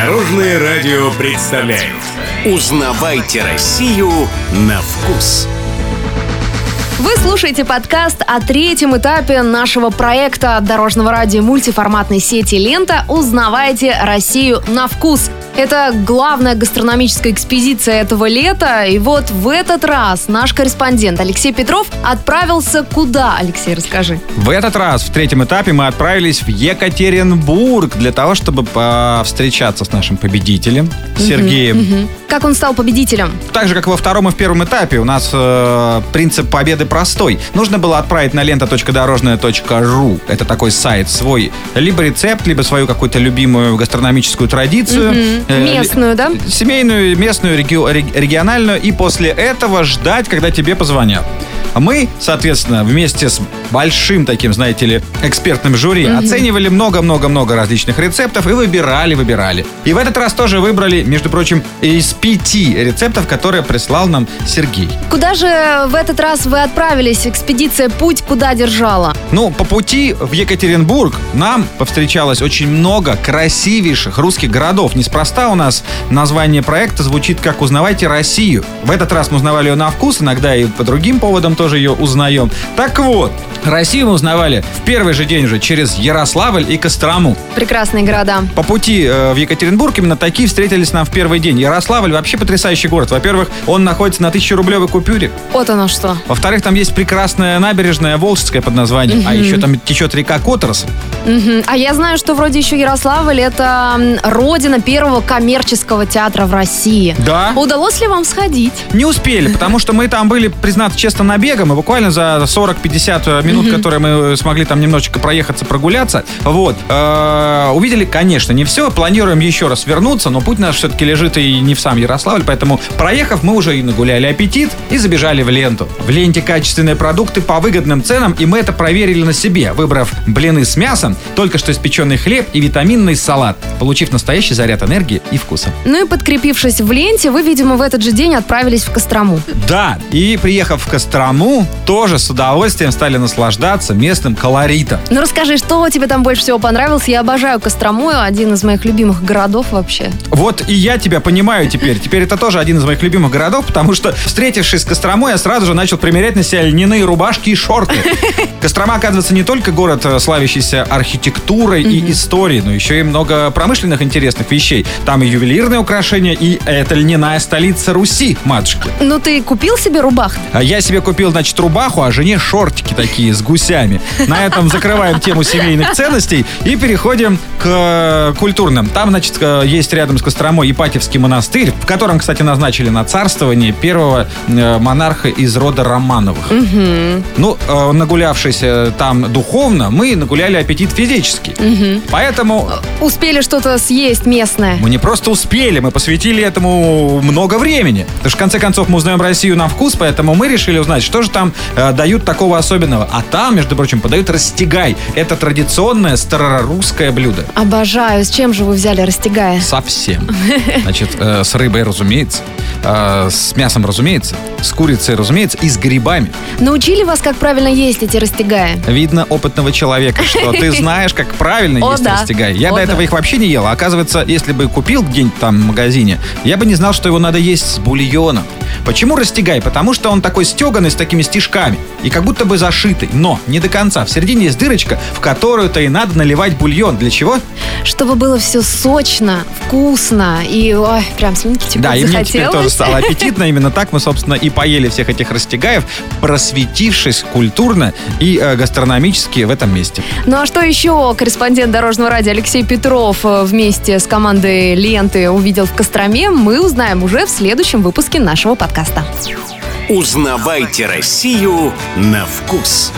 Дорожное радио представляет Узнавайте Россию на вкус. Вы слушаете подкаст о третьем этапе нашего проекта дорожного радио мультиформатной сети «Лента». Узнавайте Россию на вкус. Это главная гастрономическая экспедиция этого лета. И вот в этот раз наш корреспондент Алексей Петров отправился куда, Алексей, расскажи. В этот раз, в третьем этапе, мы отправились в Екатеринбург для того, чтобы встречаться с нашим победителем Сергеем. Мгм. Как он стал победителем? Так же, как во втором и в первом этапе, у нас э, принцип победы простой. Нужно было отправить на лента.дорожная.ру, это такой сайт, свой либо рецепт, либо свою какую-то любимую гастрономическую традицию. Мгм. Э, Местную, да? Семейную, местную, реги- рег- региональную. И после этого ждать, когда тебе позвонят. А мы, соответственно, вместе с большим таким, знаете ли, экспертным жюри оценивали много-много-много различных рецептов и выбирали, выбирали. И в этот раз тоже выбрали, между прочим, из пяти рецептов, которые прислал нам Сергей. Куда же в этот раз вы отправились? Экспедиция «Путь куда держала?» Ну, по пути в Екатеринбург нам повстречалось очень много красивейших русских городов. Неспроста у нас название проекта звучит как «Узнавайте Россию». В этот раз мы узнавали ее на вкус, иногда и по другим поводам тоже ее узнаем. Так вот, Россию мы узнавали в первый же день уже через Ярославль и Кострому. Прекрасные города. По пути э, в Екатеринбург именно такие встретились нам в первый день. Ярославль вообще потрясающий город. Во-первых, он находится на 1000-рублевой купюре. Вот оно что. Во-вторых, там есть прекрасная набережная Волжская под названием, а еще там течет река Которс. Мгм. А я знаю, что вроде еще Ярославль это родина первого коммерческого театра в России. Да. Удалось ли вам сходить? Не успели, потому что мы там были, признаться честно, набегом, и буквально за 40-50 минут, которые мы смогли там немножечко проехаться, прогуляться, вот, э, увидели, конечно, не все, планируем еще раз вернуться, но путь наш все-таки лежит и не в сам Ярославль, поэтому, проехав, мы уже и нагуляли аппетит, и забежали в ленту. В ленте качественные продукты по выгодным ценам, и мы это проверили на себе, выбрав блины с мясом, только что испеченный хлеб и витаминный салат, получив настоящий заряд энергии и вкуса. Ну и подкрепившись в ленте, вы, видимо, в этот же день отправились в Кострому. Да, и приехав в Кострому, тоже с удовольствием стали наслаждаться местным колоритом. Ну расскажи, что тебе там больше всего понравилось? Я обожаю Кострому, один из моих любимых городов вообще. Вот и я тебя понимаю теперь. Теперь это тоже один из моих любимых городов, потому что, встретившись с Костромой, я сразу же начал примерять на себя льняные рубашки и шорты. Кострома, оказывается, не только город, э, славящийся архитектурой и историей, но еще и много промышленных интересных вещей. Там и ювелирные украшения, и это льняная столица Руси, матушка. Ну ты купил себе рубах? А Я себе купил, значит, рубаху, а жене шортики такие с гусями. На этом закрываем тему семейных ценностей и переходим к э, культурным. Там, значит, э, есть рядом с Костромой Ипатьевский монастырь, в котором, кстати, назначили на царствование первого э, монарха из рода Романовых. Ну, э, нагулявшись там духовно, мы нагуляли аппетит физически. Поэтому Успели что-то съесть местное? мы не просто успели, мы посвятили этому много времени. Потому что, в конце концов, мы узнаем Россию на вкус, поэтому мы решили узнать, что же там э, дают такого особенного. А там, между прочим, подают растягай. Это традиционное старорусское блюдо. Обожаю. С чем же вы взяли растягая? Совсем. Значит, э, с рыбой, разумеется, э, с мясом, разумеется, с курицей, разумеется, и с грибами. Научили вас, как правильно есть эти растягая? Видно опытного человека, что ты знаешь, как правильно есть растягай. Я до этого их вообще не ел. А оказывается, если бы купил где-нибудь там в магазине, я бы не знал, что его надо есть с бульоном. Почему растягай? Потому что он такой стеганый с такими стежками и как будто бы зашитый. Но не до конца. В середине есть дырочка, в которую-то и надо наливать бульон. Для чего? Чтобы было все сочно, вкусно и, ой, прям слюнки текут Да, и мне теперь тоже стало аппетитно. Именно так мы, собственно, и поели всех этих растягаев, просветившись культурно и э, гастрономически в этом месте. Ну а что еще корреспондент Дорожного радио Алексей Петров э, вместе с командой Ленты увидел в Костроме, мы узнаем уже в следующем выпуске нашего подкаста. Узнавайте Россию на вкус.